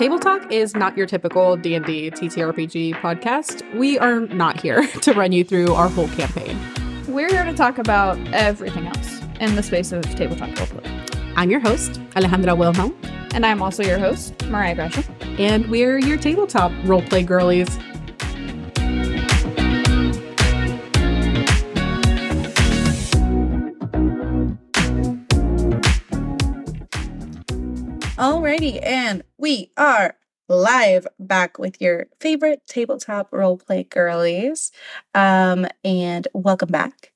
Table Talk is not your typical D&D TTRPG podcast. We are not here to run you through our whole campaign. We're here to talk about everything else in the space of tabletop roleplay. I'm your host, Alejandra Wilhelm. And I'm also your host, Mariah Gresham. And we're your tabletop roleplay girlies. Alrighty, and we are live back with your favorite tabletop roleplay girlies. Um, and welcome back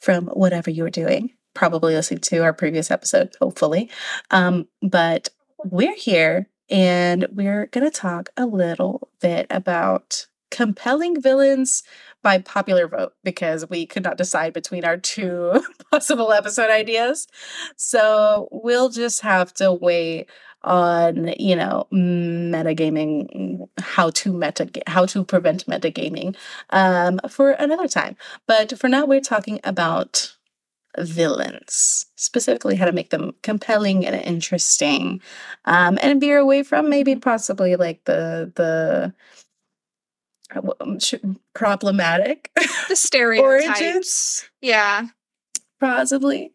from whatever you were doing. Probably listening to our previous episode, hopefully. Um, but we're here and we're going to talk a little bit about compelling villains by popular vote because we could not decide between our two possible episode ideas. So we'll just have to wait on you know metagaming how to meta how to prevent metagaming um for another time. But for now we're talking about villains specifically how to make them compelling and interesting um and veer away from maybe possibly like the the uh, um, problematic the stereotypes. Yeah possibly.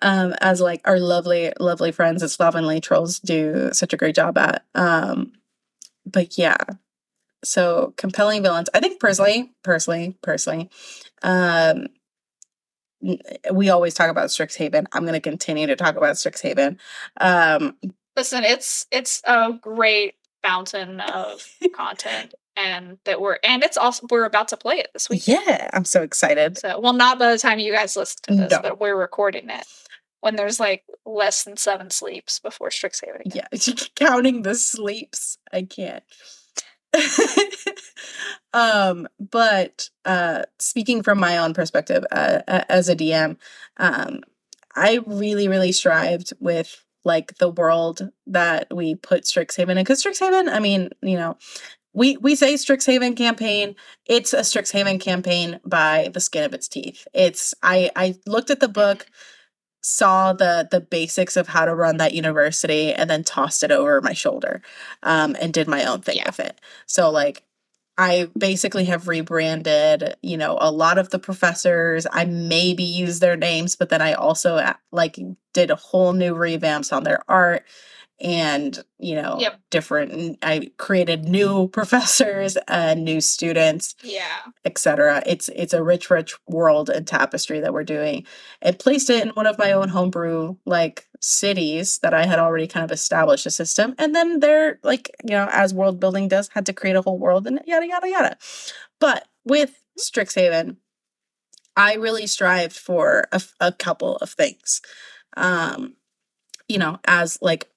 Um as like our lovely lovely friends at slovenly trolls do such a great job at um but yeah. So compelling villains. I think personally personally personally um we always talk about strixhaven. I'm going to continue to talk about strixhaven. Um listen it's it's a great fountain of content and that we're and it's also we're about to play it this week. Yeah, I'm so excited. So, well, not by the time you guys listen to this, no. but we're recording it when there's like less than seven sleeps before Strixhaven. Yeah, counting the sleeps, I can't. um, but uh, speaking from my own perspective uh, as a DM, um, I really, really strived with like the world that we put Strixhaven in. Because Strixhaven, I mean, you know, we we say Strixhaven campaign. It's a Strixhaven campaign by the skin of its teeth. It's I I looked at the book, saw the the basics of how to run that university, and then tossed it over my shoulder, um, and did my own thing yeah. with it. So like. I basically have rebranded, you know, a lot of the professors. I maybe use their names, but then I also like did a whole new revamps on their art and you know yep. different i created new professors and new students yeah. etc it's it's a rich rich world and tapestry that we're doing. And placed it in one of my own homebrew like cities that i had already kind of established a system. And then they're like you know as world building does had to create a whole world and yada yada yada. But with strixhaven i really strived for a, a couple of things. Um you know as like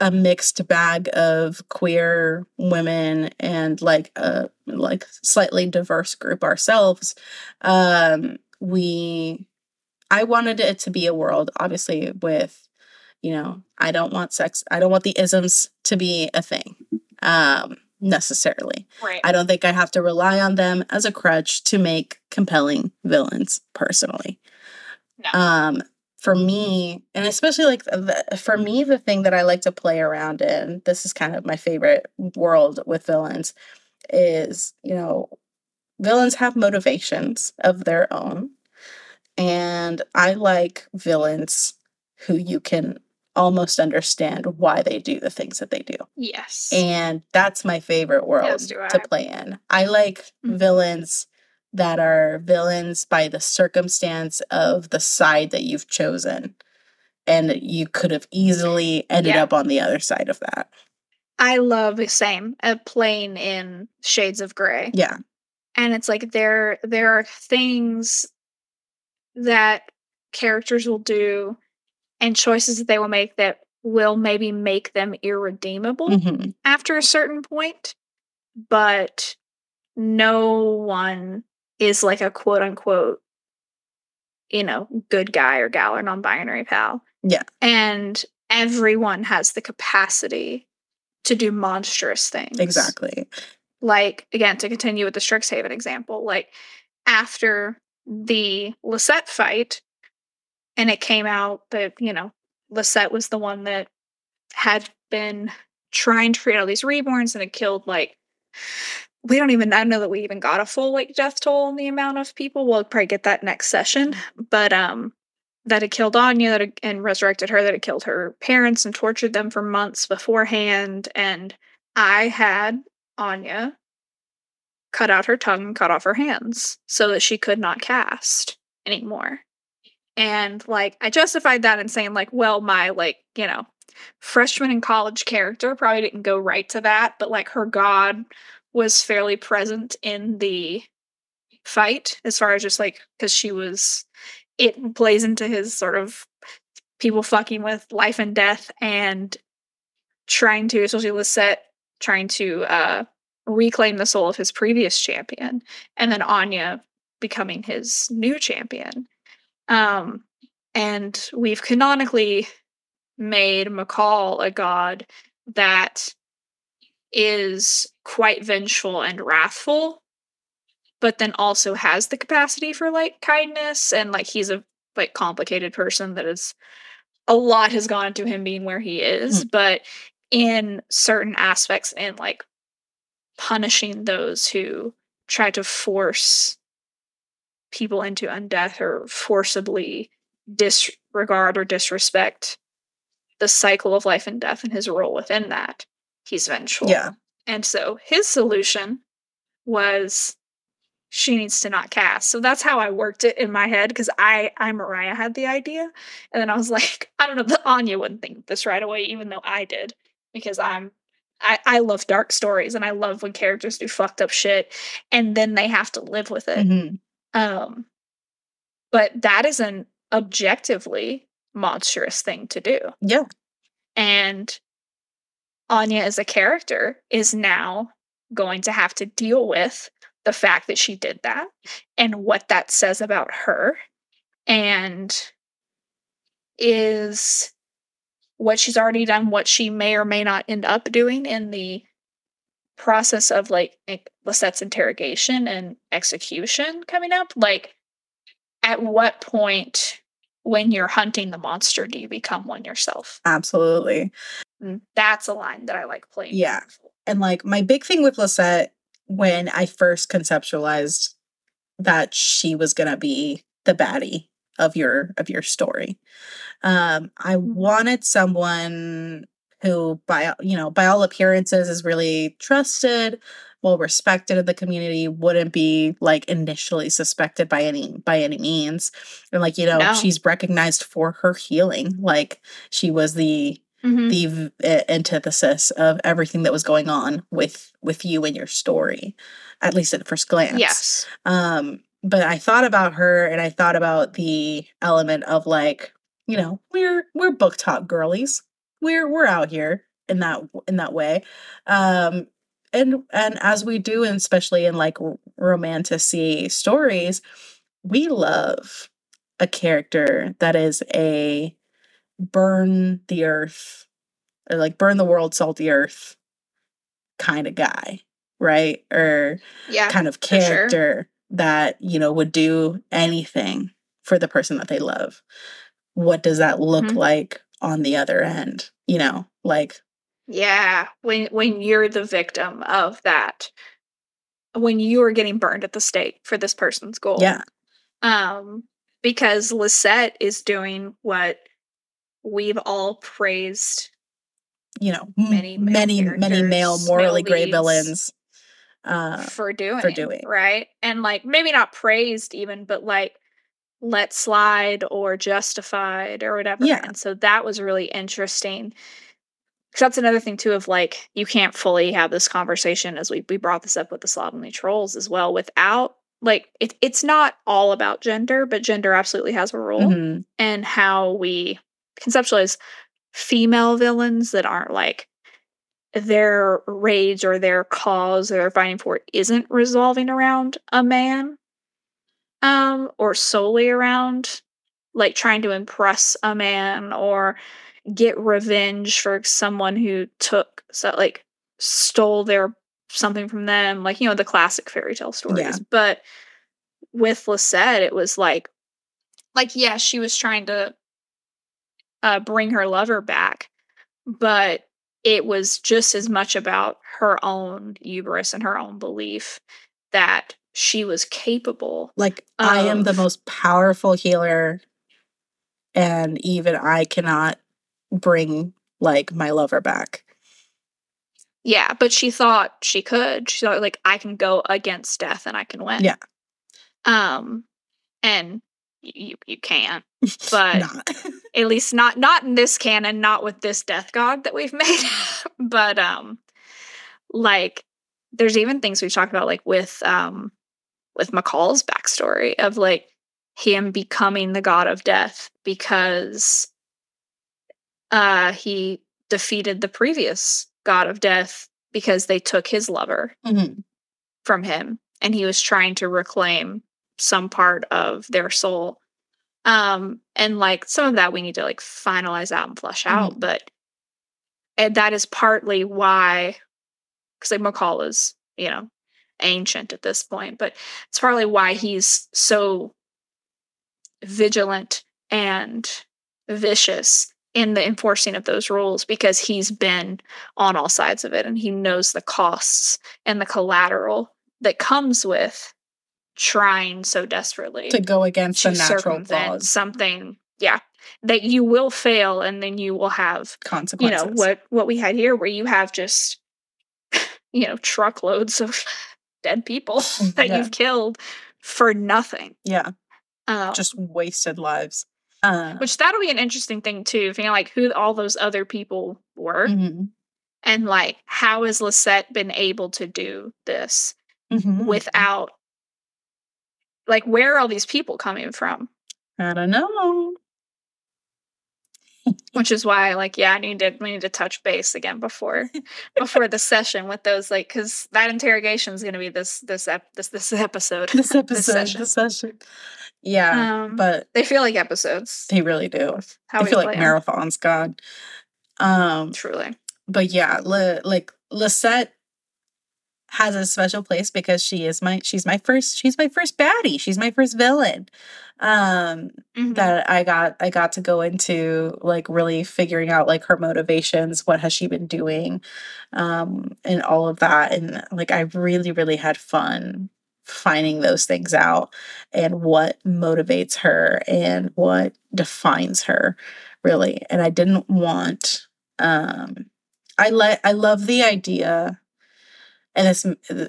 a mixed bag of queer women and like a like slightly diverse group ourselves um we i wanted it to be a world obviously with you know i don't want sex i don't want the isms to be a thing um necessarily. Right. I don't think i have to rely on them as a crutch to make compelling villains personally. No. um for me, and especially like the, for me, the thing that I like to play around in, this is kind of my favorite world with villains, is, you know, villains have motivations of their own. And I like villains who you can almost understand why they do the things that they do. Yes. And that's my favorite world yes, to play in. I like mm-hmm. villains that are villains by the circumstance of the side that you've chosen. And you could have easily ended yeah. up on the other side of that. I love the same a playing in Shades of Grey. Yeah. And it's like there there are things that characters will do and choices that they will make that will maybe make them irredeemable mm-hmm. after a certain point. But no one is like a quote unquote, you know, good guy or gal or non binary pal. Yeah. And everyone has the capacity to do monstrous things. Exactly. Like, again, to continue with the Strixhaven example, like after the Lisette fight, and it came out that, you know, Lisette was the one that had been trying to create all these reborns and it killed like we don't even I know that we even got a full like death toll on the amount of people. We'll probably get that next session. But um that it killed Anya that it, and resurrected her, that it killed her parents and tortured them for months beforehand. And I had Anya cut out her tongue and cut off her hands so that she could not cast anymore. And like I justified that in saying, like, well, my like, you know, freshman in college character probably didn't go right to that, but like her god was fairly present in the fight as far as just like because she was it plays into his sort of people fucking with life and death and trying to especially Lisette trying to uh reclaim the soul of his previous champion and then Anya becoming his new champion. Um and we've canonically made McCall a god that is quite vengeful and wrathful, but then also has the capacity for like kindness and like he's a like complicated person that is a lot has gone into him being where he is, Mm. but in certain aspects in like punishing those who try to force people into undeath or forcibly disregard or disrespect the cycle of life and death and his role within that he's vengeful Yeah. and so his solution was she needs to not cast. So that's how I worked it in my head because I I Mariah had the idea. And then I was like, I don't know, the Anya wouldn't think this right away, even though I did. Because I'm I, I love dark stories and I love when characters do fucked up shit and then they have to live with it. Mhm. Um but that is an objectively monstrous thing to do Yeah. and Anya as a character is now going to have to deal with the fact that she did that and what that says about her and is what she's already done what she may or may not end up doing in the process of like Lisette's interrogation and execution coming up like at what point when you're hunting the monster do you become one yourself Absolutely. and that's a line that I like playing. Yeah. And like my big thing with Lisette when I first conceptualized that she was gonna be the baddie of your of your story. Um, I wanted someone who by you know, by all appearances is really trusted, well respected in the community, wouldn't be like initially suspected by any by any means. And like, you know, No. she's recognized for her healing. Like she was the Mhm. the antithesis of everything that was going on with with you and your story at least at first glance Yes. um but i thought about her and i thought about the element of like you know we're we're book talk girlies we're we're out here in that in that way um and and as we do and especially in like r- romantasy stories we love a character that is a burn the earth or like burn the world salt the earth kind of guy right or Yeah. kind of for sure. character that you know would do anything for the person that they love what does that look Mhm. like on the other end you know like Yeah. When when you're the victim of that, when you are getting burned at the stake for this person's goal. yeah Um, because Lisette is doing what we've all praised you know Many many many male morally male gray villains uh for doing for doing. right and like maybe not praised even but like let slide or justified or whatever Yeah. and so that was really interesting because that's another thing too of like you can't fully have this conversation as we we brought this up with the slovenly trolls as well without like it, it's not all about gender but gender absolutely has a role mhm, and how we conceptualize female villains that aren't like their rage or their cause that they're fighting for isn't resolving around a man um or solely around like trying to impress a man or get revenge for someone who took so like stole their something from them like you know the classic fairy tale stories Yeah. but with Lisette it was like like yeah she was trying to uh bring her lover back but it was just as much about her own hubris and her own belief that she was capable Like I am the most powerful healer and even I cannot bring like my lover back. Yeah, but she thought she could. She thought like I can go against death and I can win. Yeah. Um, and you you can't. But at least not not in this canon, not with this death god that we've made. but um, like there's even things we've talked about like with um with McCall's backstory of like him becoming the god of death because uh he defeated the previous god of death because they took his lover Mhm. from him and he was trying to reclaim some part of their soul um and like some of that we need to like finalize out and flush out but and that is partly why because like mccall is you know ancient at this point but it's partly why he's so vigilant and vicious in the enforcing of those rules because he's been on all sides of it and he knows the costs and the collateral that comes with trying so desperately to go against the natural laws something yeah that you will fail and then you will have consequences. you know what what we had here where you have just you know truckloads of dead people that Yeah. you've killed for nothing Yeah, um, just wasted lives. Uh, which that'll be an interesting thing too figuring like who all those other people were mhm, and like how has lisette been able to do this mhm. without like where are all these people coming from I don't know. Which is why like yeah i need to we need to touch base again before before the session with those like because that interrogation is going to be this this ep- this this episode This episode, session. this session. Yeah, um but they feel like episodes they really do. how we feel like marathons, God. Um, truly but yeah, li- like Lisette has a special place because she is my she's my first she's my first baddie. She's my first villain. Um Mhm. that I got I got to go into like really figuring out like her motivations, what has she been doing, um, and all of that. And like I really, really had fun finding those things out and what motivates her and what defines her really. And I didn't want um I let I love the idea and it's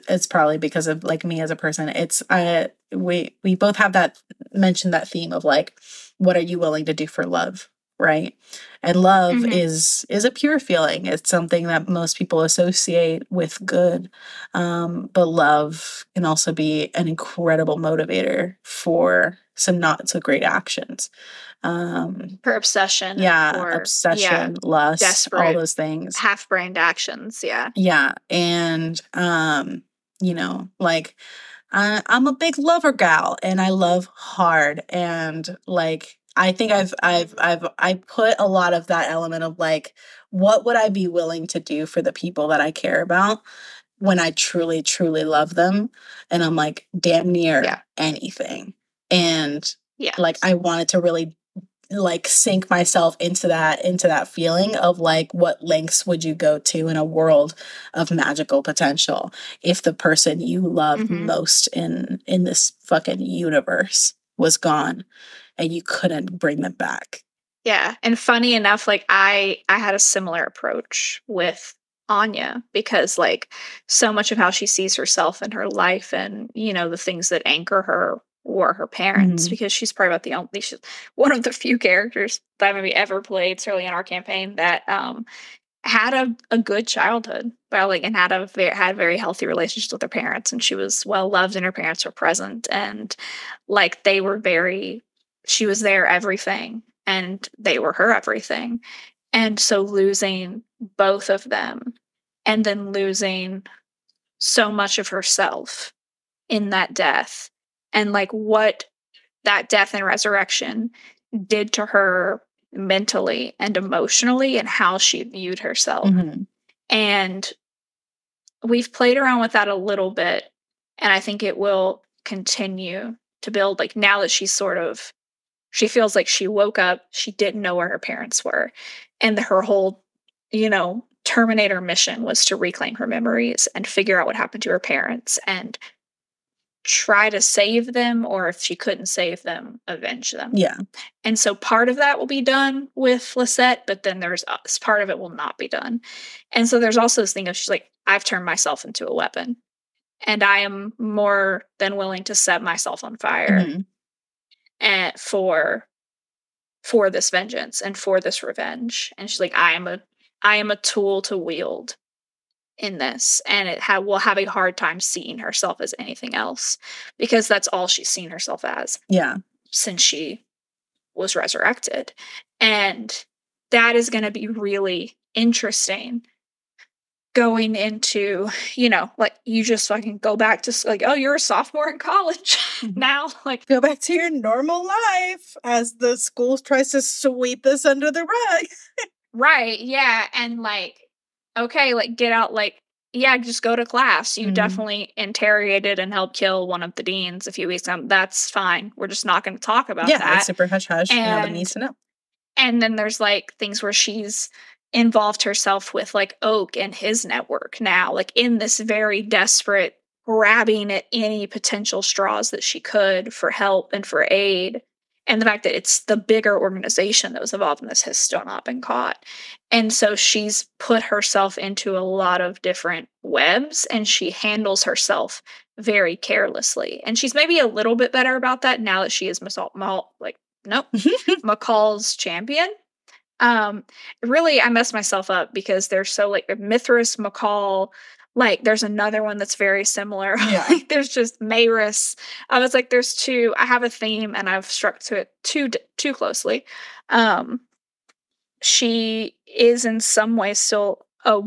it's probably because of like me as a person. It's i we we both have that mentioned that theme of like what are you willing to do for love right? And love Mhm. is is a pure feeling. It's something that most people associate with good. Um but love can also be an incredible motivator for some not so great actions. Um for obsession yeah or obsession lust all those things. half-brained actions yeah. Yeah and um you know like I, i'm a big lover gal and i love hard and like i think i've i've i've i put a lot of that element of like what would i be willing to do for the people that i care about when i truly truly love them? And i'm like damn near Yeah. anything and yeah like i wanted to really like sink myself into that into that feeling of like what lengths would you go to in a world of magical potential if the person you love Mhm. most in in this fucking universe was gone and you couldn't bring them back Yeah, and funny enough, like I I had a similar approach with Anya because like so much of how she sees herself and her life and you know the things that anchor her were her parents Mhm. because she's probably about the only she's one of the few characters that maybe ever played certainly in our campaign that um had a, a good childhood like and had a very had very healthy relationships with her parents and she was well loved and her parents were present and like they were very she was their everything and they were her everything and so losing both of them and then losing so much of herself in that death and like what that death and resurrection did to her mentally and emotionally and how she viewed herself Mhm. and we've played around with that a little bit and i think it will continue to build like now that she's sort of she feels like she woke up she didn't know where her parents were and her whole you know Terminator mission was to reclaim her memories and figure out what happened to her parents and try to save them, or if she couldn't save them, avenge them. Yeah. And so part of that will be done with Lisette, but then there's uh, part of it will not be done. And so there's also this thing of she's like, I've turned myself into a weapon, and I am more than willing to set myself on fire Mhm. and for for this vengeance and for this revenge. And she's like, I am a I am a tool to wield in this, and it ha- will have a hard time seeing herself as anything else because that's all she's seen herself as Yeah. since she was resurrected. And that is going to be really interesting going into, you know, like you just fucking go back to like, oh, you're a sophomore in college Mhm. now. Like, Go back to your normal life as the school tries to sweep this under the rug. right. Yeah. And like, okay, like get out, like, yeah, just go to class. You Mhm. definitely interrogated and helped kill one of the deans a few weeks ago. That's fine. We're just not going to talk about yeah, that. Yeah, super hush hush. Nobody needs to know. and then there's like things where she's involved herself with like Oak and his network now, like in this very desperate grabbing at any potential straws that she could for help and for aid. And the fact that it's the bigger organization that was involved in this has still not been caught. And so she's put herself into a lot of different webs and she handles herself very carelessly. And she's maybe a little bit better about that now that she is Masal- Mal- like, nope, McCall's champion. Um, really, I messed myself up because they're so like Mithras, McCall. Like, there's another one that's very similar. Yeah. like, there's just Mayrus. I was like, there's two. I have a theme, and I've struck to it too too closely. Um, she is in some ways still a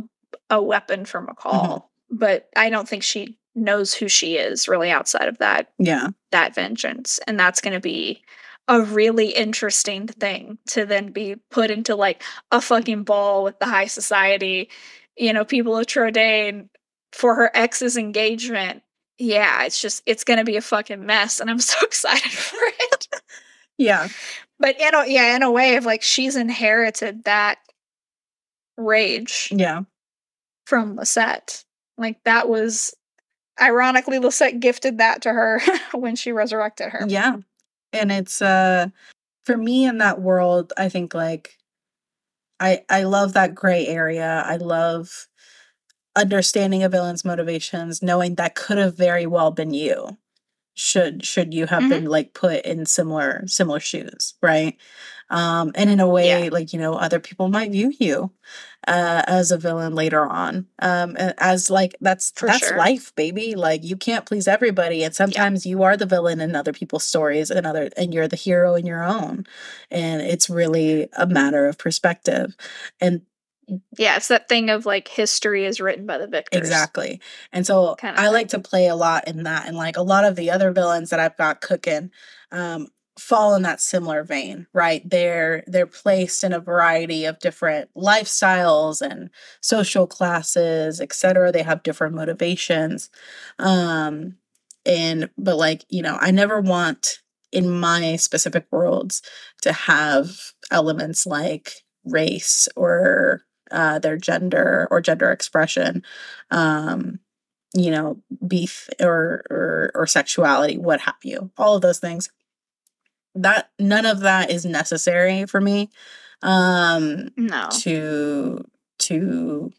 a weapon for McCall, but I don't think she knows who she is really outside of that Yeah. that vengeance and that's going to be a really interesting thing to then be put into like a fucking ball with the high society you know people of Trodain for her ex's engagement yeah it's just it's going to be a fucking mess and i'm so excited for it Yeah. but in a, yeah in a way of like she's inherited that rage Yeah. from Lisette. Like that was ironically Lisette gifted that to her when she resurrected her. Yeah. And it's uh for me in that world, I think like I I love that gray area. I love understanding a villain's motivations, knowing that could have very well been you. Should should you have Mhm. been like put in similar similar shoes, right? Um and in a way like you know other people might view you uh as a villain later on. Um as like that's For that's sure. life, baby. Like you can't please everybody and sometimes you are the villain in other people's stories and other and you're the hero in your own. And it's really a matter of perspective. And Yeah, it's that thing of like history is written by the victors. Exactly. And so Kinda I like to play a lot in that. And like a lot of the other villains that I've got cooking um fall in that similar vein, right? They're they're placed in a variety of different lifestyles and social classes, etc. They have different motivations. Um and but like, you know, I never want in my specific worlds to have elements like race or uh, their gender or gender expression, um, you know, beef or, or or sexuality, what have you, all of those things. That none of that is necessary for me um, No. to to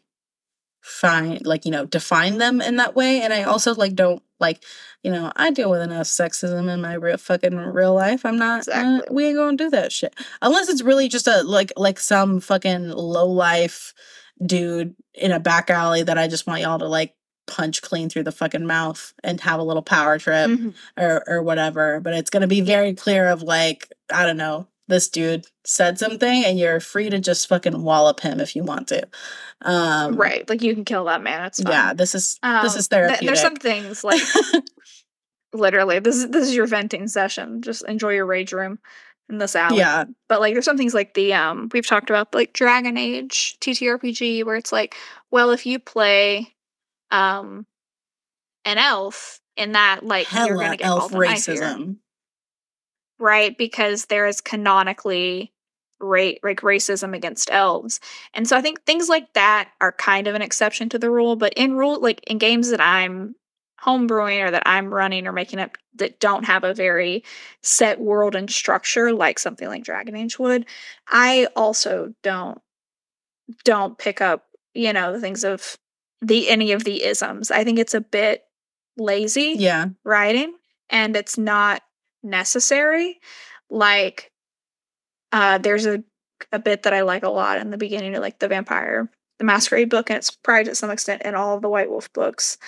find like you know define them in that way and i also like don't like you know i deal with enough sexism in my real fucking real life i'm not uh, we ain't gonna do that shit. Unless it's really just a like like some fucking low life dude in a back alley that i just want y'all to like punch clean through the fucking mouth and have a little power trip Mhm. or or whatever but it's to be very clear of like i don't know this dude said something and you're free to just fucking wallop him if you want to um Right. Like you can kill that man. It's fine. yeah this is this Um, is th- therapeutic there's some things like literally this is this is your venting session. Just enjoy your rage room in this alley. yeah But like there's some things like the um we've talked about like Dragon Age TTRPG where it's like, well, if you play um an elf in that like you're gonna get elf called a knife ear, racism right? Because there is canonically ra- like racism against elves. And so I think things like that are kind of an exception to the rule, but in rule like in games that I'm homebrewing or that I'm running or making up that don't have a very set world and structure like something like Dragon Age would, I also don't don't pick up, you know, the things of the any of the isms. I think it's a bit lazy Yeah. writing and it's not necessary. Like uh there's a a bit that I like a lot in the beginning of like the vampire the masquerade book and it's probably to some extent in all of the White Wolf books.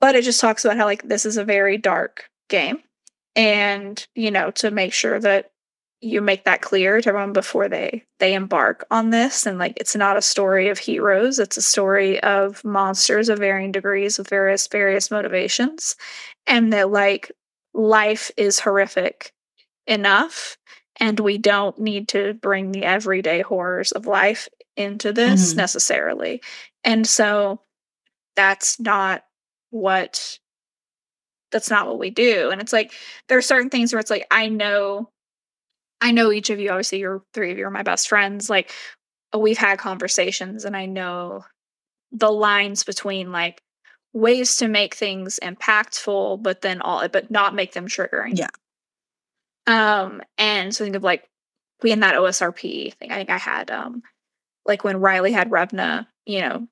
But it just talks about how like this is a very dark game. And, you know, to make sure that you make that clear to everyone before they they embark on this and like it's not a story of heroes it's a story of monsters of varying degrees with various various motivations and that like life is horrific enough and we don't need to bring the everyday horrors of life into this Mhm. necessarily and so that's not what that's not what we do and it's like there are certain things where it's like i know i know each of you obviously you're three of you are my best friends like we've had conversations and i know the lines between like ways to make things impactful but then all but not make them triggering Yeah. um and so think of like we in that osrp thing i think i had um like when riley had revna you know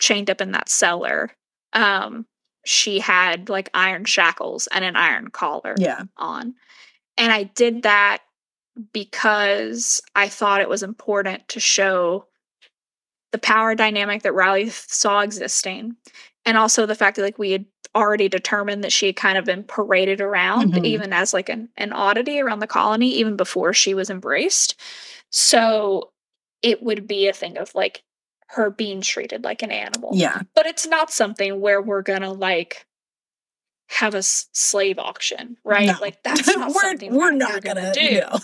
chained up in that cellar um she had like iron shackles and an iron collar Yeah. on. And I did that because I thought it was important to show the power dynamic that Riley saw existing. And also the fact that like we had already determined that she had kind of been paraded around, Mhm. even as like an, an oddity around the colony, even before she was embraced. So it would be a thing of like her being treated like an animal Yeah. but it's not something where we're gonna like have a s- slave auction right No. like that's not we're something we're not we're gonna, do know.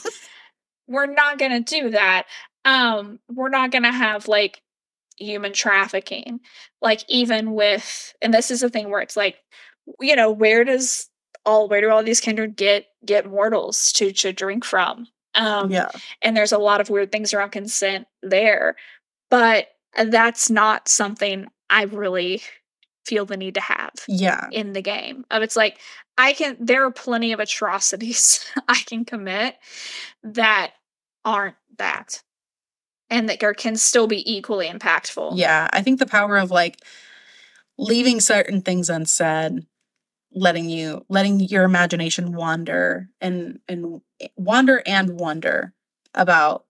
we're not gonna do that um we're not gonna have like human trafficking like even with and this is the thing where it's like you know where does all where do all these kindred get get mortals to to drink from um yeah. and there's a lot of weird things around consent there but that's not something i really feel the need to have Yeah. in the game of it's like i can there are plenty of atrocities i can commit that aren't that and that can still be equally impactful Yeah. I think the power of like leaving certain things unsaid, letting you letting your imagination wander and and wander and wonder about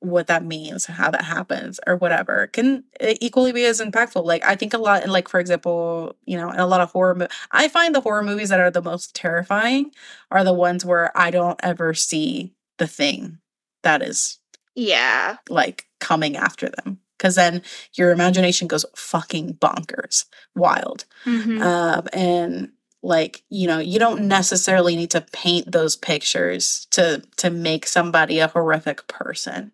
what that means, how that happens, or whatever, can e- equally be as impactful. Like I think a lot, like for example, you know, in a lot of horror, mo- I find the horror movies that are the most terrifying are the ones where I don't ever see the thing that is yeah. like coming after them, because then your imagination goes fucking bonkers, wild, Mhm. um, and like you know you don't necessarily need to paint those pictures to to make somebody a horrific person.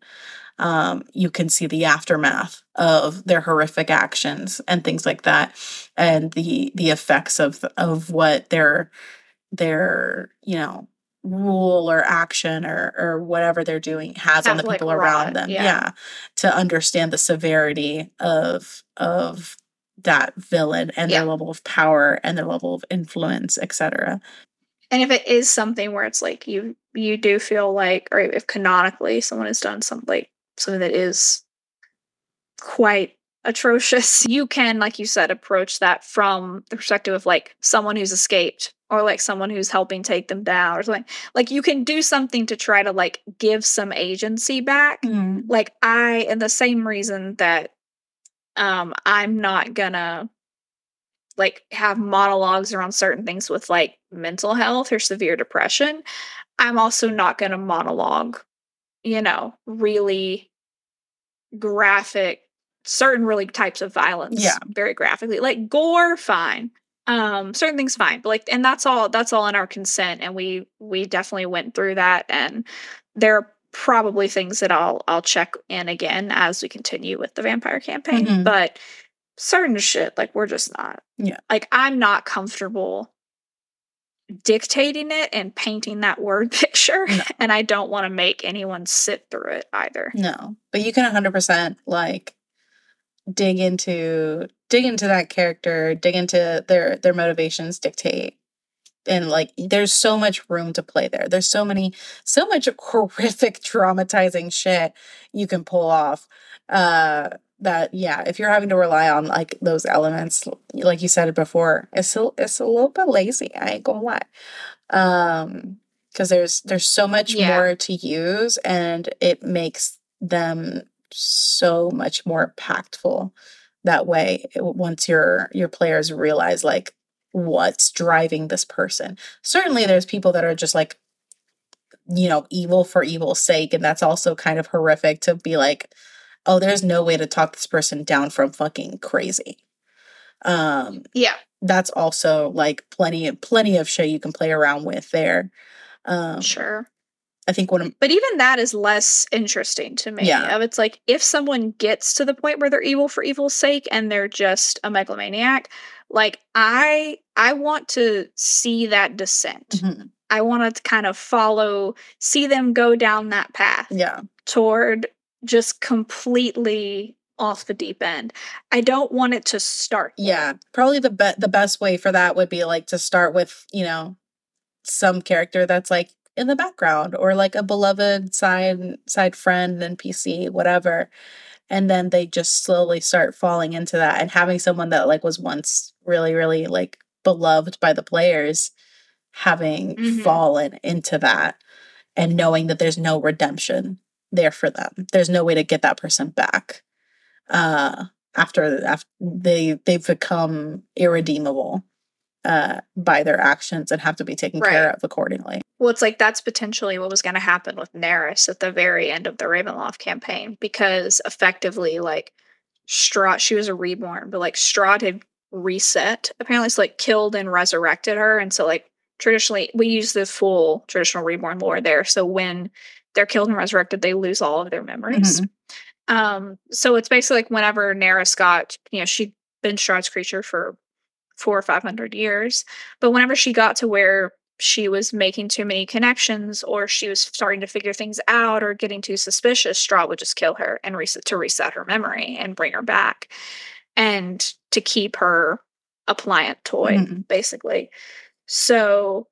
Um, you can see the aftermath of their horrific actions and things like that and the the effects of of what their their you know rule or action or or whatever they're doing has on the people around wrought, them yeah. yeah to understand the severity of of that villain and Yeah. their level of power and their level of influence etc and if it is something where it's like you you do feel like or if canonically someone has done something like something that is quite atrocious you can like you said approach that from the perspective of like someone who's escaped or like someone who's helping take them down or something. Like you can do something to try to like give some agency back. Like i and the same reason that um i'm not gonna like have monologues around certain things with like mental health or severe depression i'm also not gonna monologue you know really graphic certain really types of violence Yeah. very graphically. Like gore fine um certain things fine but like and that's all that's all in our consent and we we definitely went through that and there are probably things that i'll i'll check in again as we continue with the vampire campaign Mhm. but certain shit like we're just not Yeah. like i'm not comfortable dictating it and painting that word picture No. and I don't want to make anyone sit through it either. No, but you can 100% like dig into dig into that character, dig into their their motivations, dictate. And like there's so much room to play there. There's so many so much horrific traumatizing shit you can pull off. Uh that yeah, if you're having to rely on like those elements like you said it before, it's a, it's a little bit lazy, I ain't to lie. Um because there's there's so much Yeah. more to use and it makes them so much more impactful that way once your your players realize like what's driving this person certainly there's people that are just like you know evil for evil's sake and that's also kind of horrific to be like oh there's no way to talk this person down from fucking crazy um Yeah. that's also like plenty of plenty of shit you can play around with there um Sure. I think one of But even that is less interesting to me. Yeah. Of It's like if someone gets to the point where they're evil for evil's sake and they're just a megalomaniac, like I I want to see that descent. Mhm. I want to kind of follow, see them go down that path yeah toward just completely off the deep end. I don't want it to start. Yeah, probably the be- the best way for that would be like to start with, you know, some character that's like in the background or like a beloved side side friend NPC, whatever. And then they just slowly start falling into that and having someone that like was once really really like beloved by the players having Mhm. fallen into that and knowing that there's no redemption there for them. There's no way to get that person back. Uh after after they they've become irredeemable uh by their actions and have to be taken care of accordingly. Well, it's like that's potentially what was going to happen with Neris at the very end of the Ravenloft campaign because effectively, like Strahd, she was a reborn, but like Strahd had reset apparently, it's like killed and resurrected her, and so like traditionally we use the full traditional reborn lore there. So when they're killed and resurrected, they lose all of their memories. Um, so it's basically like whenever Neris got, you know, she'd been Strahd's creature for four or five hundred years, but whenever she got to where she was making too many connections or she was starting to figure things out or getting too suspicious, Strahd would just kill her and reset to reset her memory and bring her back and to keep her a pliant toy, Mhm. basically. So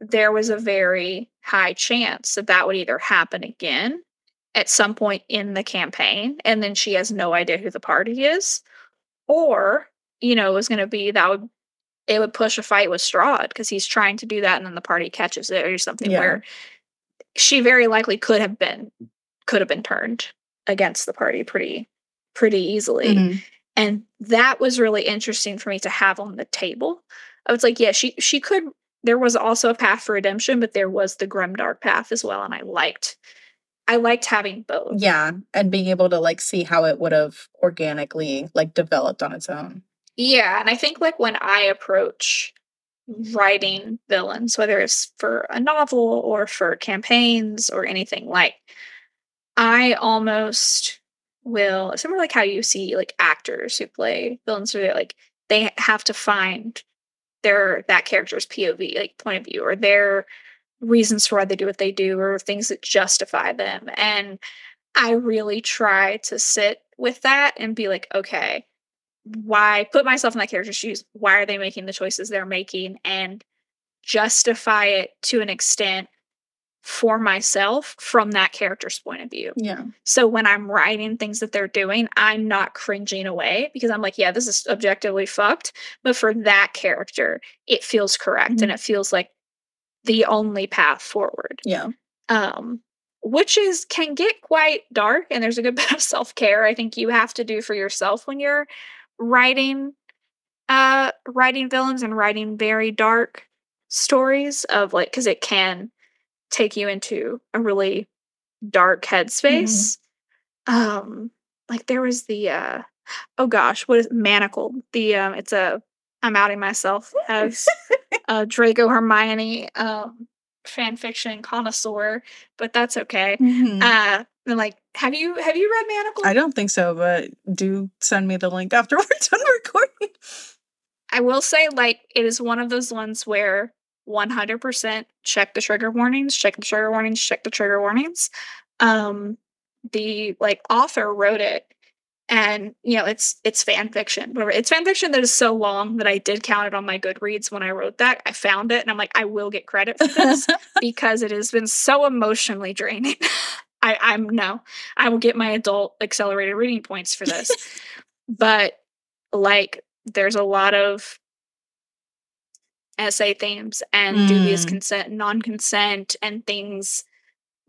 there was a very high chance that that would either happen again at some point in the campaign and then she has no idea who the party is or you know it was going to be that would it would push a fight with Strahd because he's trying to do that and then the party catches it or something Yeah. where she very likely could have been could have been turned against the party pretty pretty easily Mhm. and that was really interesting for me to have on the table. I was like, yeah, she she could. There was also a path for redemption, but there was the grimdark path as well, and I liked, I liked having both. Yeah, and being able to like see how it would have organically like developed on its own. Yeah, and I think like when I approach writing villains, whether it's for a novel or for campaigns or anything, like I almost will similar like how you see like actors who play villains where they like they have to find their that character's POV, like point of view, or their reasons for why they do what they do, or things that justify them. And I really try to sit with that and be like, okay, why put myself in that character's shoes? Why are they making the choices they're making? And justify it to an extent for myself from that character's point of view. Yeah. So when I'm writing things that they're doing, I'm not cringing away because I'm like, yeah, this is objectively fucked. But for that character, it feels correct and Mhm. it feels like the only path forward. Yeah. Um, which is can get quite dark, and there's a good bit of self care I think you have to do for yourself when you're writing, uh, writing villains and writing very dark stories of like because it can take you into a really dark headspace. Um, like there was the uh oh gosh, what is manacled? The um it's a I'm outing myself as uh Draco Hermione um fan fiction connoisseur, but that's okay. Mhm. Uh and like have you have you read Manacled? I don't think so, but do send me the link after we're done recording. I will say, like, it is one of those ones where 100% check the trigger warnings, check the trigger warnings, check the trigger warnings. Um, the like author wrote it and you know it's it's fan fiction. Whatever it's fan fiction that is so long that i did count it on my goodreads when i wrote that. I found it and i'm like i will get credit for this because it has been so emotionally draining. I i'm no i will get my adult accelerated reading points for this. But like there's a lot of SA themes and dubious Mm. consent non-consent and things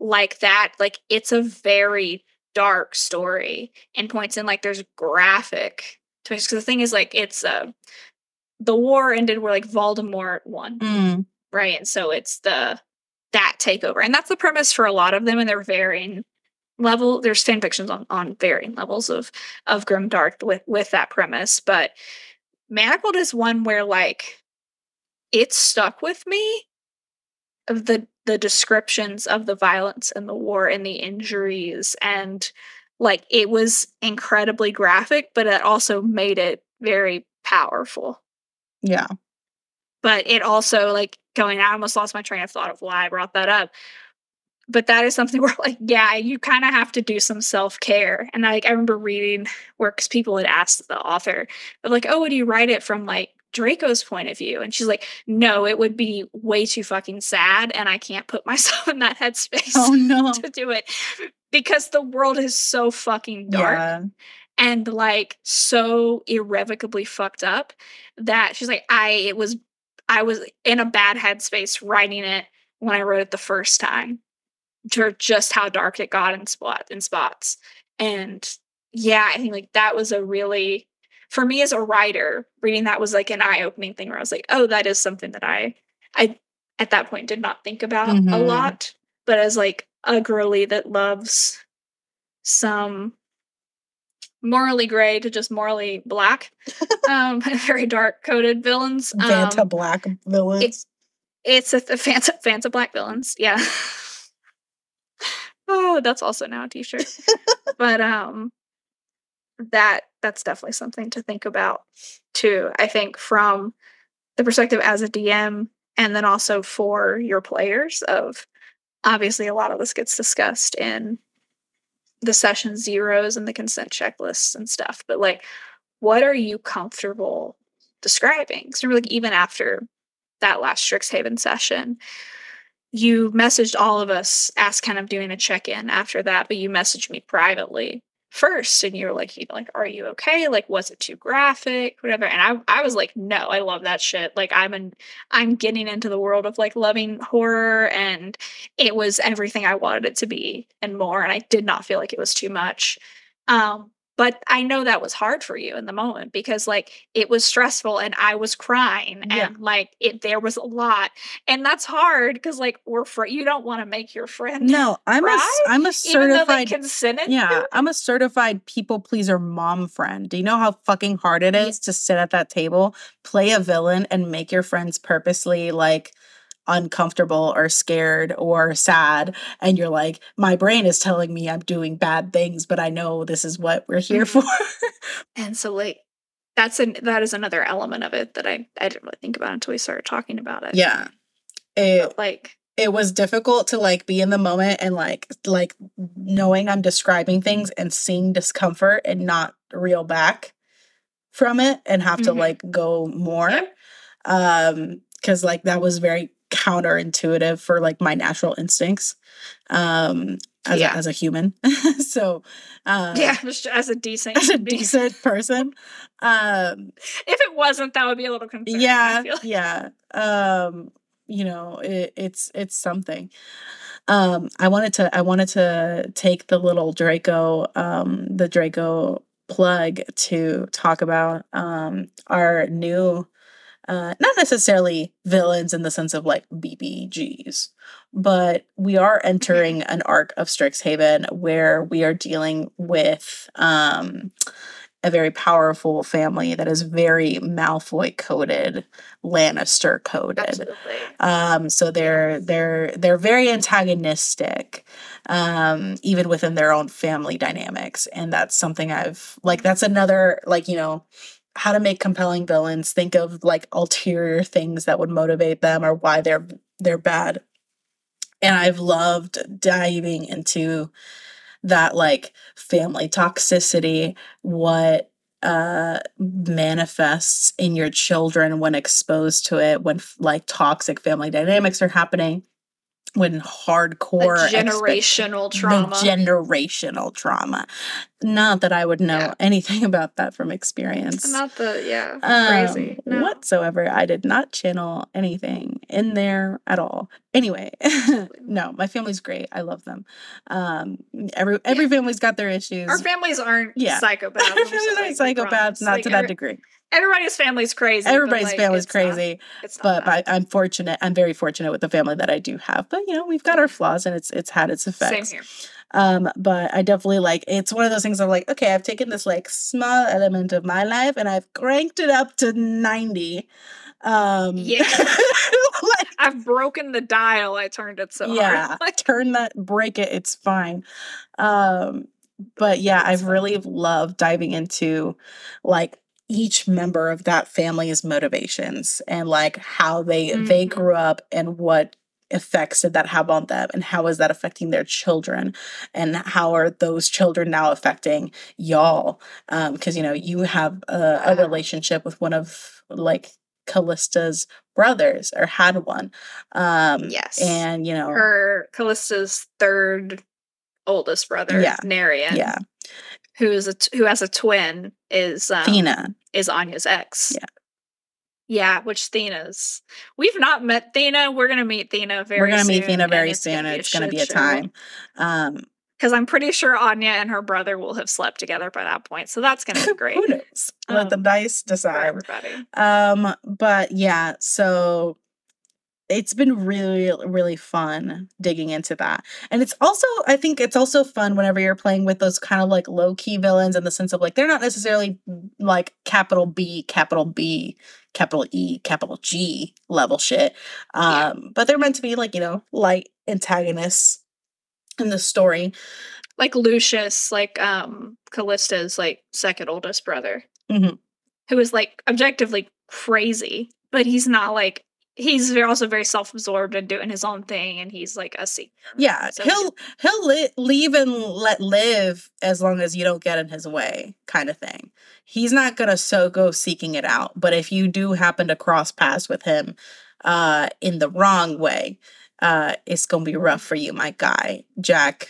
like that. Like it's a very dark story and points in like there's graphic twists because the thing is like it's uh the war ended where like Voldemort won Mm. right and so it's the that takeover and that's the premise for a lot of them and they're varying level there's fan fictions on on varying levels of of grim dark with with that premise but manacled is one where like it stuck with me of the the descriptions of the violence and the war and the injuries and like it was incredibly graphic but it also made it very powerful. Yeah. but it also like going i almost lost my train of thought of why i brought that up. But that is something where like yeah you kind of have to do some self-care. And like i remember reading works people had asked the author of like oh would you write it from? Like draco's point of view and she's like no it would be way too fucking sad and i can't put myself in that oh, headspace Oh no. to do it because the world is so fucking dark Yeah. and like so irrevocably fucked up that she's like i it was i was in a bad headspace writing it when i wrote it the first time for just how dark it got in spot in spots and yeah i think like that was a really for me as a writer reading that was like an eye-opening thing where i was like oh that is something that i i at that point did not think about a Mhm. lot but as like a girly that loves some morally gray to just morally black um very dark coded villains um, Black villains. it's a, a Vanta, Vanta Black villains. Yeah. oh, that's also now a t-shirt. but um that that's definitely something to think about too. I think from the perspective as a DM and then also for your players of obviously a lot of this gets discussed in the session zeros and the consent checklists and stuff. But like what are you comfortable describing? So like even after that last Strixhaven session, you messaged all of us, asked kind of doing a check-in after that, but you messaged me privately first and you were like, you know, like, are you okay? Like, was it too graphic? Whatever. And I I was like, no, I love that shit. Like I'm an I'm getting into the world of like loving horror and it was everything I wanted it to be and more. And I did not feel like it was too much. Um, but I know that was hard for you in the moment because like it was stressful and I was crying Yeah. and like it there was a lot. And that's hard because like we're fr- you don't want to make your friend no, I'm a s- Right? I'm a even though they certified consented. Yeah, I'm a certified people pleaser mom friend. Do you know how fucking hard it is Yeah. to sit at that table, play a villain, and make your friends purposely like uncomfortable or scared or sad? And you're like, my brain is telling me I'm doing bad things, but I know this is what we're here Mhm. for. And so like that's an that is another element of it that I I didn't really think about until we started talking about it. yeah. It But, like it was difficult to like be in the moment and like like knowing I'm describing things and seeing discomfort and not reel back from it and have to Mhm. like go more. Um cuz like that was very counterintuitive for like my natural instincts um as Yeah. a, as a human. so um yeah, as a decent as a decent person. Um If it wasn't, that would be a little concerning. yeah I feel like. yeah um you know it, it's it's something um i wanted to i wanted to take the little draco um the draco plug to talk about um our new uh not necessarily villains in the sense of like bbgs but we are entering an arc of strixhaven where we are dealing with um a very powerful family that is very Malfoy coded, Lannister coded. Absolutely. Um, so they're they're they're very antagonistic, um, even within their own family dynamics, and that's something I've like. That's another like you know how to make compelling villains, think of like ulterior things that would motivate them or why they're they're bad. And I've loved diving into that like family toxicity, what uh manifests in your children when exposed to it when like toxic family dynamics are happening when hardcore The generational trauma. generational trauma not that i would know Yeah. anything about that from experience Not the yeah um, crazy no. whatsoever. I did not channel anything in there at all. Anyway, no, my family's great. I love them. Um, every every family's got their issues. Our families aren't Yeah. psychopaths. Our families aren't psychopaths, not to that degree. Everybody's family's crazy. Everybody's like, family's it's not- crazy, it's not but. I, I'm fortunate. I'm very fortunate with the family that I do have. But you know, we've got our flaws, and it's it's had its effects. same here. Um, but I definitely like it's one of those things. I'm like, okay, I've taken this like small element of my life, and I've cranked it up to ninety. Um, Yeah. like, I've broken the dial. I turned it so yeah hard. Like, turn that break it it's fine um but yeah i've really loved diving into like each member of that family's motivations and like how they they Mhm. grew up and what effects did that have on them and how is that affecting their children and how are those children now affecting y'all um because you know you have a, a relationship with one of like callista's brothers or had one um Yes. and you know her Callista's third oldest brother, Yeah. Narian, yeah who is a t- who has a twin, is um, Thena. is Anya's ex. Yeah. Yeah, which Thena's. We've not met Thena. We're gonna meet Thena very. We're gonna meet soon, Thena very it's gonna soon. be a It's gonna be a time. Um, because I'm pretty sure Anya and her brother will have slept together by that point. So that's gonna be great who knows? Let the Um, dice decide. everybody. Um, but yeah, so it's been really, really fun digging into that. And it's also, I think it's also fun whenever you're playing with those kind of like low key villains in the sense of like they're not necessarily like capital B, capital B, capital E, capital G level shit. Yeah. Um, but they're meant to be like, you know, light antagonists in the story. Like Lucius, like um Callista's like second oldest brother, Mhm. who is like objectively crazy, but he's not like he's also very self-absorbed and doing his own thing, and he's like a seeker. Yeah, So he'll he'll li- leave and let live as long as you don't get in his way, kind of thing. He's not gonna so go seeking it out, but if you do happen to cross paths with him, uh, in the wrong way, uh, it's gonna be rough for you, my guy. Jack,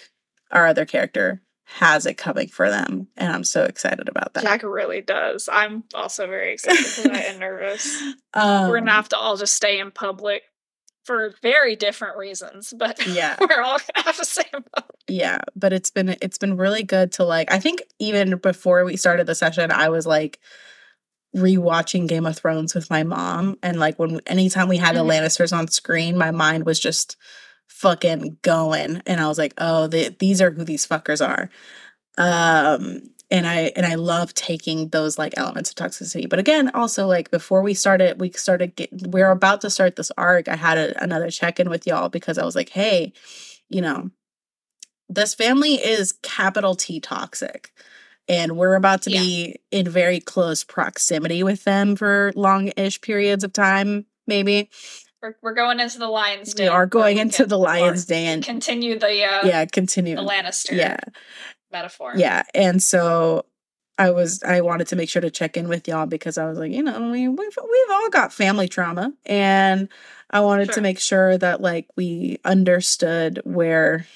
our other character, has it coming for them, and I'm so excited about that. Jack really does. I'm also very excited for that and nervous. um, We're gonna have to all just stay in public for very different reasons, but Yeah. we're all gonna have to stay in public. yeah but it's been it's been really good to like i think even before we started the session i was like rewatching game of thrones with my mom and like when anytime we had the Mhm. lannisters on screen my mind was just fucking going and i was like oh the, these are who these fuckers are um and i and i love taking those like elements of toxicity but again also like before we started we started get, we're about to start this arc i had a, another check-in with y'all because i was like hey you know this family is capital T toxic. And we're about to Yeah. be in very close proximity with them for long ish periods of time, maybe. We're, we're going into the Lions Den. We are going into the Lion's Den. Continue the uh, Yeah, continue. the Lannister Yeah, metaphor. yeah. And so I was I wanted to make sure to check in with y'all because I was like, you know, we we've we've all got family trauma. And I wanted to make sure that like we understood where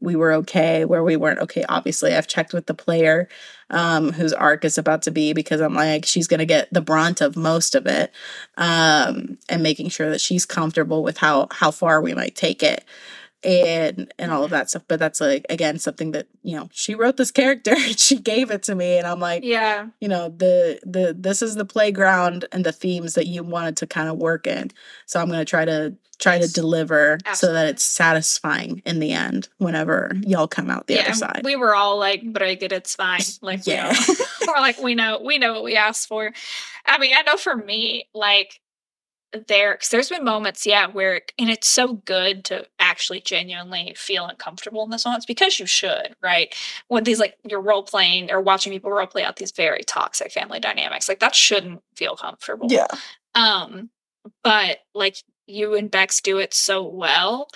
we were okay, where we weren't okay. Obviously, I've checked with the player um, whose arc is about to be because I'm like, she's going to get the brunt of most of it, um, and making sure that she's comfortable with how how far we might take it, and and all of that stuff. But that's like again something that you know she wrote this character, and she gave it to me, and I'm like, Yeah. you know the the this is the playground and the themes that you wanted to kind of work in so i'm going to try to try to deliver so that it's satisfying in the end whenever y'all come out the yeah, other side we were all like, break it, it's fine. Like, Yeah. we're like, we know, we know what we asked for. I mean, I know for me, like, there, because there's been moments, yeah, where, and it's so good to actually genuinely feel uncomfortable in this moment. It's because you should, right? When these like you're role playing or watching people role play out these very toxic family dynamics, like that shouldn't feel comfortable. Yeah. Um, but like you and Bex do it so well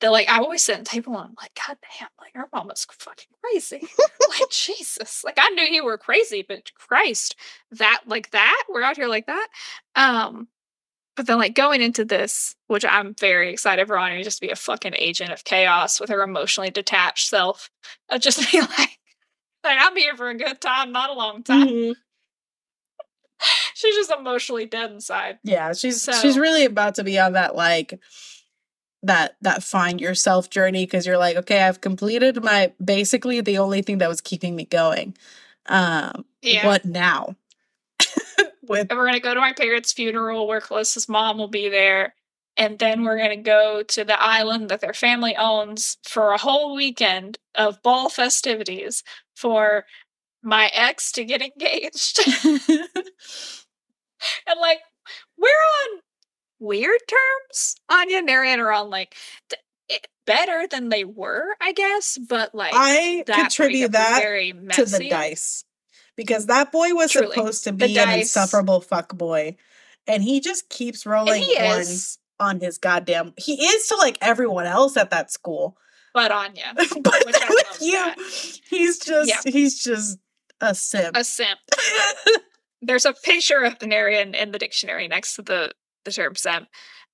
that like I always sit at the table and I'm like, God damn, like our mama's fucking crazy. like Jesus. Like I knew you were crazy, but Christ, that like that, we're out here like that. Um, but then like going into this, which I'm very excited for Anya just to be a fucking agent of chaos with her emotionally detached self. Of just be like, like I'm here for a good time, not a long time. Mhm. She's just emotionally dead inside. Yeah, she's she's really about to be on that like that that find yourself journey because you're like, okay, I've completed my basically the only thing that was keeping me going. Um, Yeah. what now? With And we're gonna go to my parents' funeral where Callista's mom will be there. And then we're gonna go to the island that their family owns for a whole weekend of ball festivities for my ex to get engaged. and like we're on weird terms. Anya and Narian are on like d- eh, better than they were, I guess. But like I contribute that very to the dice because that boy was Truly. supposed to be an insufferable fuck boy, and he just keeps rolling ones on his goddamn. He is to like everyone else at that school, But Anya, but with you, that. he's just Yeah. he's just a simp. a simp. there's a picture of Narian in the dictionary next to the the term simp,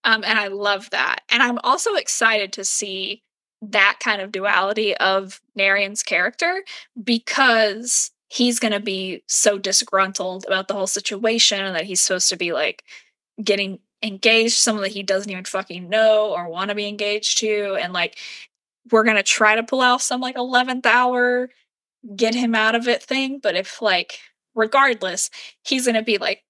um, and I love that. And I'm also excited to see that kind of duality of Narian's character because he's going to be so disgruntled about the whole situation and that he's supposed to be like getting engaged to someone that he doesn't even fucking know or want to be engaged to and like we're going to try to pull off some like 11th hour get him out of it thing but if like regardless he's going to be like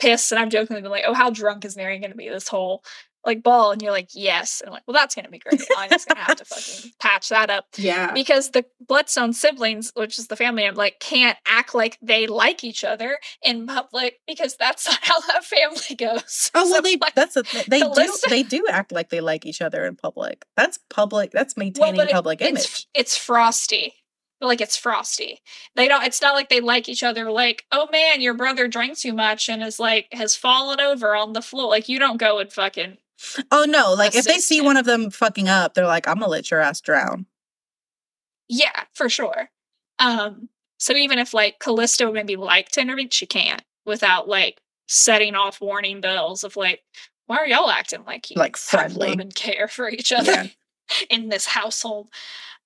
pissed and i'm jokingly like oh how drunk is Narian going to be this whole like ball and you're like yes and I'm like well that's going to be great i'm just going to have to fucking patch that up yeah, because the Bloodstone siblings, which is the family, I'm like, can't act like they like each other in public because that's not how that family goes. Oh well, So, they like, that's the thing. They do Callista- they do act like they like each other in public. That's public. That's maintaining it- public it's, image. It's frosty. Like it's frosty. They don't. It's not like they like each other. Like, oh man, your brother drank too much and is like has fallen over on the floor. Like you don't go and fucking Oh no! Like if they see one of them fucking up, they're like, "I'm gonna let your ass drown." Yeah, for sure. Um, so even if like Callista maybe like to intervene, she can't without like setting off warning bells of like, why are y'all acting like you Like, friendly. love and care for each other Yeah. in this household?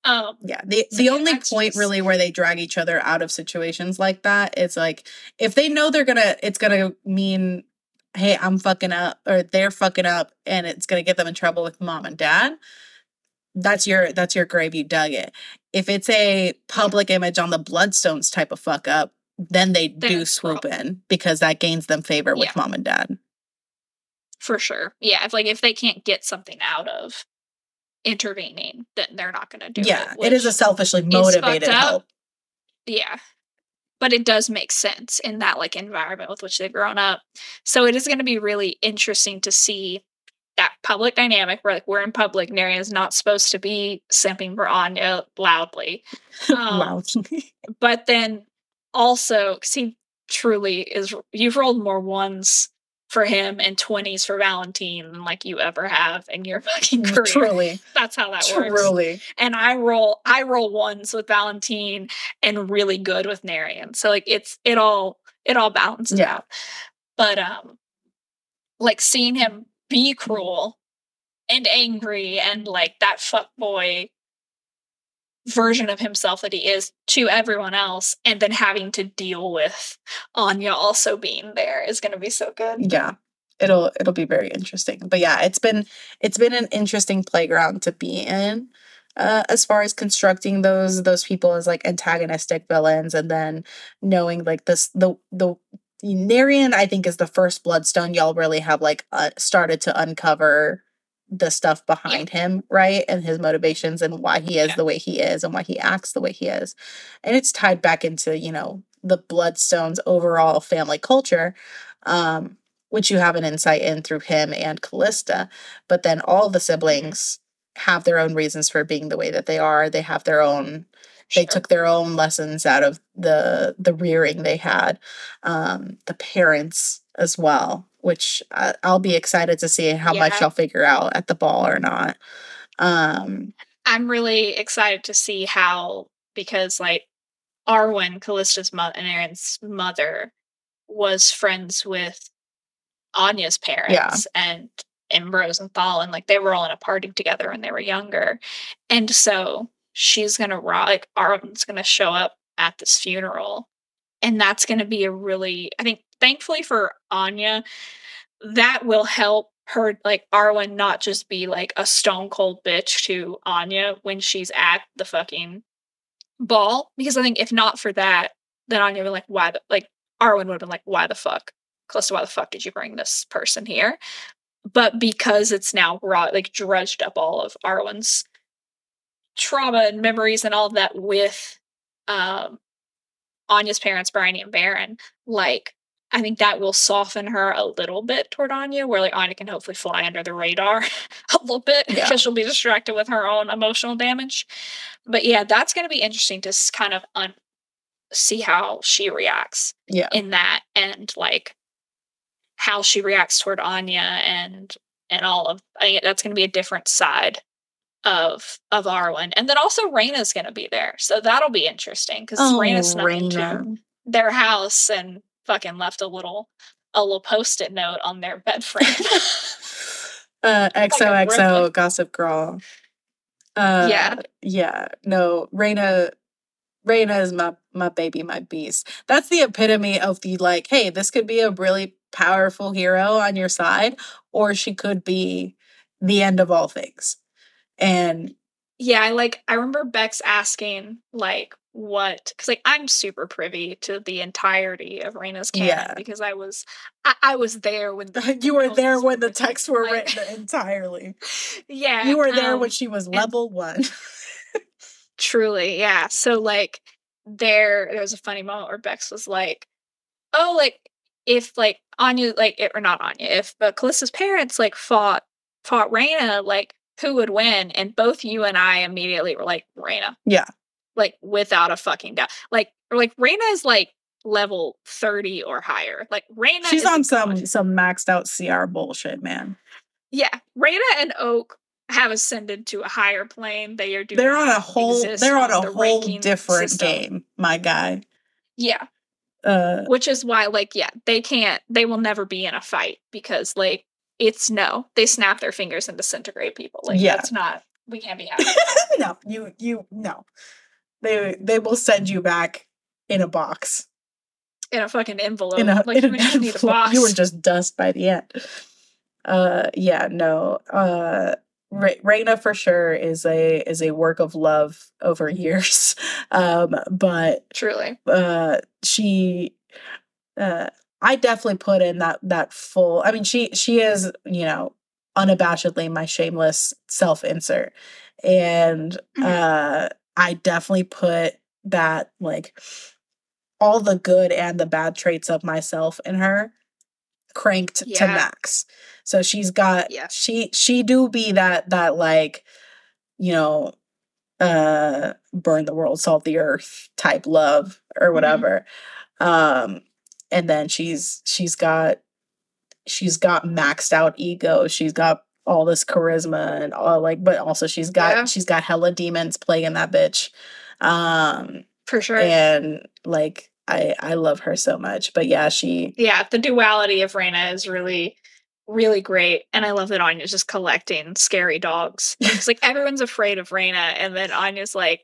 Um, Yeah. The So, the yeah, only point just- really where they drag each other out of situations like that is like if they know they're gonna it's gonna mean, hey, I'm fucking up or they're fucking up and it's gonna get them in trouble with mom and dad. That's your that's your grave. You dug it. If it's a public image on the Bloodstones type of fuck up, then they do swoop in because that gains them favor with Yeah. mom and dad. for sure. Yeah, if like if they can't get something out of intervening, then they're not going to do yeah, it. Yeah, it is a selfishly motivated up. help. yeah but it does make sense in that like environment with which they've grown up so it is going to be really interesting to see that public dynamic where like we're in public Narian is not supposed to be simping for Anya loudly um, wow. but then also he truly is you've rolled more ones for him and 20s for Valentine than like you ever have in your fucking career. Truly. That's how that works Truly. and I roll I roll ones with Valentine and really good with Narian. So like it's it all it all balances Yeah. out. But um like seeing him be cruel and angry and like that fuck boy version of himself that he is to everyone else and then having to deal with Anya also being there is going to be so good. yeah it'll it'll be very interesting but yeah it's been it's been an interesting playground to be in uh, as far as constructing those those people as like antagonistic villains and then knowing like this the the Narian I think is the first bloodstone y'all really have like uh, started to uncover the stuff behind him right and his motivations and why he is Yeah. the way he is and why he acts the way he is and it's tied back into you know the bloodstones overall family culture um which you have an insight in through him and Callista. But then all the siblings have their own reasons for being the way that they are. They have their own they Sure. took their own lessons out of the the rearing they had um the parents as well which I, i'll be excited to see how much Yeah. they'll figure out at the ball or not um I'm really excited to see how because like Arwen, Callista's mother and Aaron's mother, was friends with Anya's parents and Ambrose and Thalin. Like they were all in a party together when they were younger. And so she's gonna like Arwen's gonna show up at this funeral. And that's gonna be a really I think thankfully for Anya, that will help her like Arwen not just be like a stone cold bitch to Anya when she's at the fucking ball. Because I think if not for that, then Anya would be like, why the like Arwen would have been like, why the fuck? Callista, why the fuck did you bring this person here? But because it's now brought like dredged up all of Arwen's trauma and memories and all of that with um Anya's parents, Bryony and Baron, like I think that will soften her a little bit toward Anya, where like Anya can hopefully fly under the radar a little bit Yeah. because she'll be distracted with her own emotional damage. But yeah, that's going to be interesting to kind of un- see how she reacts yeah in that, and like how she reacts toward Anya, and and all of. I think that's going to be a different side of of Arwen, and then also Raina's going to be there, so that'll be interesting because oh Raina snuck into their house and fucking left a little a little post-it note on their bed frame. uh xoxo gremlin. gossip girl uh Yeah. yeah no Raina Raina is my my baby, my beast. That's the epitome of the like, hey, this could be a really powerful hero on your side, or she could be the end of all things. And yeah, I like I remember Bex asking like what because like I'm super privy to the entirety of Raina's canon Yeah. because I was I, I was there when you were there when the texts were like- written entirely. yeah You were there um, when she was level one. Truly, yeah. So like there there was a funny moment where Bex was like, "Oh, like if like Anya like it, or not Anya, if uh, Callista's parents like fought fought Raina, like who would win?" And both you and I immediately were like, "Raina." Yeah. Like without a fucking doubt. Like or like Raina is like level 30 or higher. Like Raina She's on some some maxed out CR bullshit, man. Yeah. Raina and Oak have ascended to a higher plane. They are doing They're on a whole they're on on a whole different system. game, my guy. Yeah. Uh which is why like yeah they can't they will never be in a fight because like it's no they snap their fingers and disintegrate people like Yeah. that's not we can't be happy. no, you you no. They they will send you back in a box. in a fucking envelope in a, like in you an don't need a box You were just dust by the end. Uh, yeah, no. Uh, Ra- Raina for sure is a is a work of love over years. Um, but truly uh, she, uh, I definitely put in that that full. I mean, she she is you know unabashedly my shameless self insert, and Mhm. uh, I definitely put that like all the good and the bad traits of myself in her cranked to max. So she's got Yes. she she do be that that like you know uh burn the world salt the earth type love or whatever. Um and then she's she's got she's got maxed out ego. She's got all this charisma and all like but also she's got Yeah. she's got hella demons plaguing that bitch. Um for sure and like I I love her so much. But yeah, she yeah the duality of Raina is really really great and I love that Anya's just collecting scary dogs it's like everyone's afraid of Raina and then Anya's like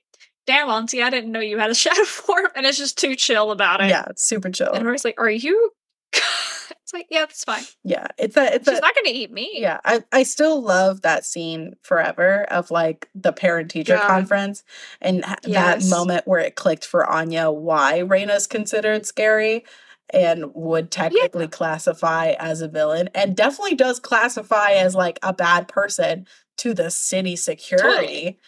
damn auntie I didn't know you had a shadow form and it's just too chill about it yeah, it's super chill. and Rory's like are you it's like yeah that's fine Yeah, it's a it's she's a not gonna eat me yeah. I I still love that scene forever of like the parent teacher Yeah. conference and Yes. that moment where it clicked for Anya why Raina's considered scary and would technically classify as a villain and definitely does classify as like a bad person to the city security. Totally.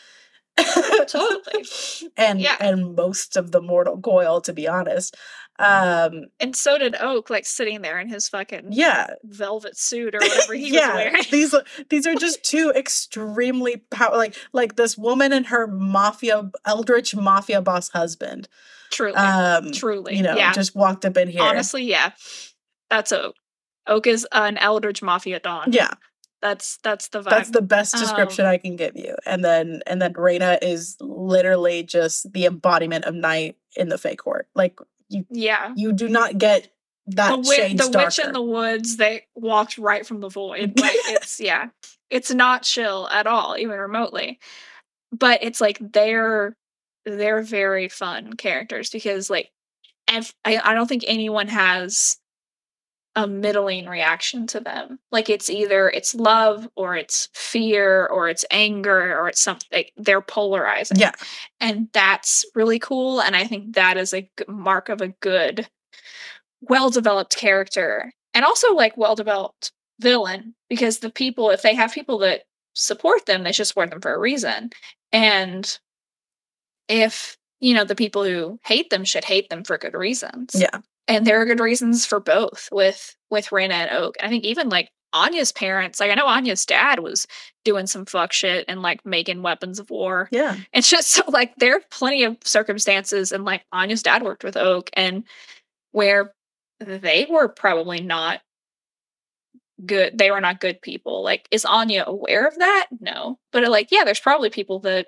and Yeah. and most of the mortal coil to be honest Um, And so did Oak, like sitting there in his fucking yeah, velvet suit or whatever he was yeah. wearing. These are- these are just two extremely power like like this woman and her mafia eldritch mafia boss husband. Truly. Um, truly. you know, yeah. just walked up in here. Honestly, yeah. That's Oak. Oak is an Eldritch Mafia Don. yeah, That's that's the vibe. that's the best description Um, I can give you. And then and then Raina is literally just the embodiment of night in the fake court. Like you yeah. you do not get that the wi- the darker. witch in the woods they walked right from the void like it's yeah it's not chill at all even remotely but it's like they're they're very fun characters because like I, I don't think anyone has a middling reaction to them. Like it's either it's love or it's fear or it's anger or it's something they're polarizing. Yeah, and that's really cool and i think that is a mark of a good well developed character and also like well developed villain because the people if they have people that support them they should support them for a reason. And if you know the people who hate them should hate them for good reasons. Yeah, and there are good reasons for both with with Raina and Oak. I think even like Anya's parents, like I know Anya's dad was doing some fuck shit and like making weapons of war. yeah. It's just so like there are plenty of circumstances and like Anya's dad worked with Oak and where they were probably not good they were not good people. Like is Anya aware of that? No. But uh, like yeah, there's probably people that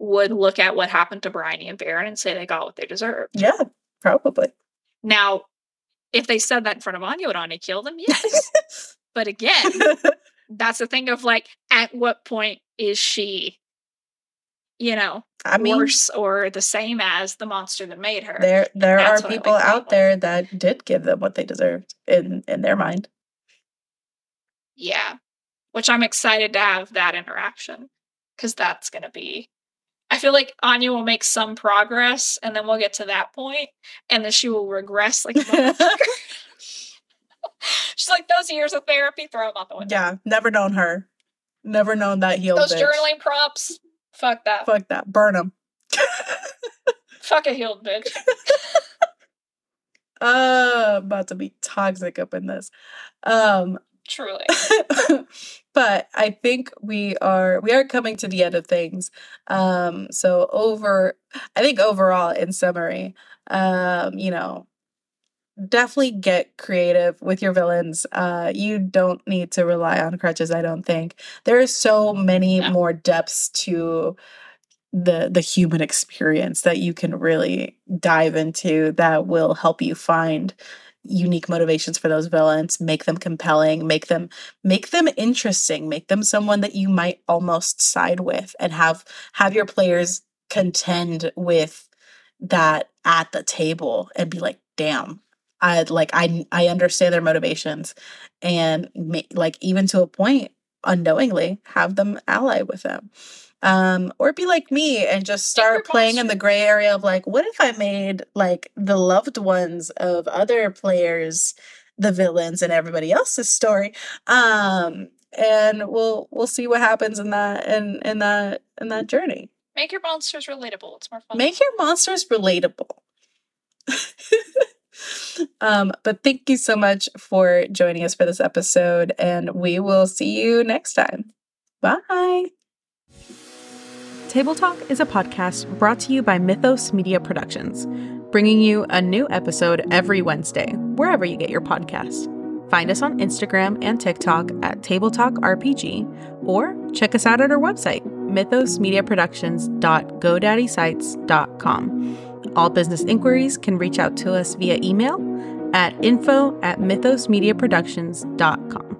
would look at what happened to Bryony and Baron and say they got what they deserved. Yeah, probably. Now, if they said that in front of Anya, would Anya kill them? Yes. but again, that's the thing of like, at what point is she, you know, I mean, worse or the same as the monster that made her? there there are people out there that did give them what they deserved in in their mind. Yeah. Which I'm excited to have that interaction because that's going to be. I feel like Anya will make some progress and then we'll get to that point and then she will regress like a. She's like, those years of therapy, throw them out the window. yeah, never known her. Never known that healed Those bitch. journaling prompts, fuck that. Fuck that. Burn them. Fuck a healed bitch. uh, about to be toxic up in this. Um, Truly. but I think we are we are coming to the end of things. Um, so over, I think overall, in summary, um, you know, definitely get creative with your villains. Uh, you don't need to rely on crutches. I don't think there are so many No. more depths to the the human experience that you can really dive into that will help you find unique motivations for those villains make them compelling make them make them interesting make them someone that you might almost side with and have have your players contend with that at the table and be like damn i like i i understand their motivations. And ma- like even to a point unknowingly have them ally with them um or be like me and just start playing in the gray area of like what if i made like the loved ones of other players the villains in everybody else's story? Um and we'll we'll see what happens in that in in that in that journey. Make your monsters relatable. It's more fun. make your monsters relatable. Um but thank you so much for joining us for this episode and we will see you next time. Bye Table Talk is a podcast brought to you by Mythos Media Productions, bringing you a new episode every Wednesday, wherever you get your podcasts. Find us on Instagram and TikTok at Table Talk RPG, or check us out at our website, mythosmediaproductions.godaddysites.com. All business inquiries can reach out to us via email at info at mythosmediaproductions.com.